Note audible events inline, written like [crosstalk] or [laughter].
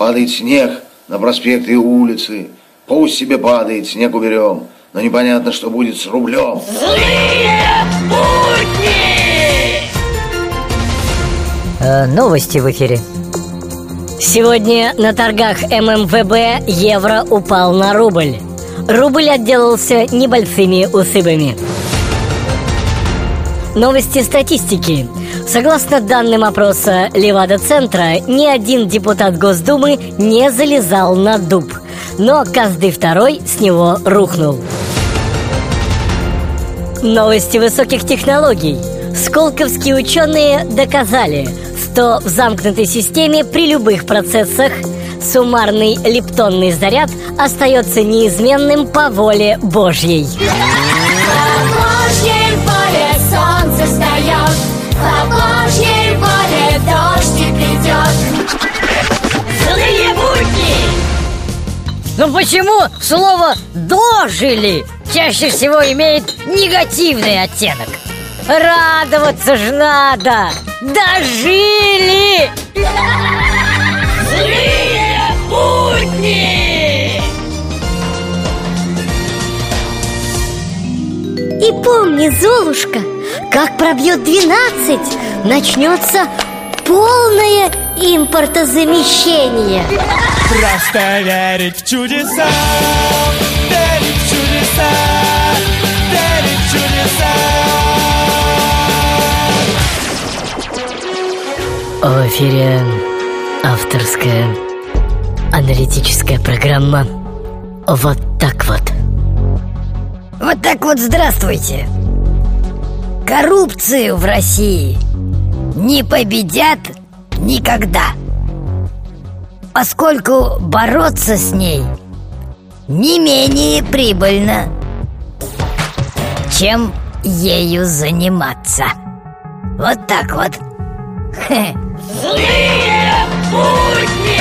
Падает снег на проспекты и улицы. Пусть себе падает, снег уберем. Но непонятно, что будет с рублем. Злые будни! Э, новости в эфире. Сегодня на торгах ММВБ евро упал на рубль. Рубль отделался небольшими усыбами. Новости статистики. Согласно данным опроса Левада-центра, ни один депутат Госдумы не залезал на дуб, но каждый второй с него рухнул. Новости высоких технологий. Сколковские ученые доказали, что в замкнутой системе при любых процессах суммарный лептонный заряд остается неизменным по воле Божьей. Божьей Ну почему слово «дожили» чаще всего имеет негативный оттенок? Радоваться ж надо! Дожили! Злые будни! И помни, Золушка, как пробьет 12, начнется полное импортозамещение. Просто верить в чудеса, верить в чудеса, верить в чудеса. В эфире авторская аналитическая программа «Вот так вот». Вот так вот здравствуйте! Коррупцию в России не победят никогда Поскольку бороться с ней не менее прибыльно, чем ею заниматься Вот так вот. [laughs] Злые будни!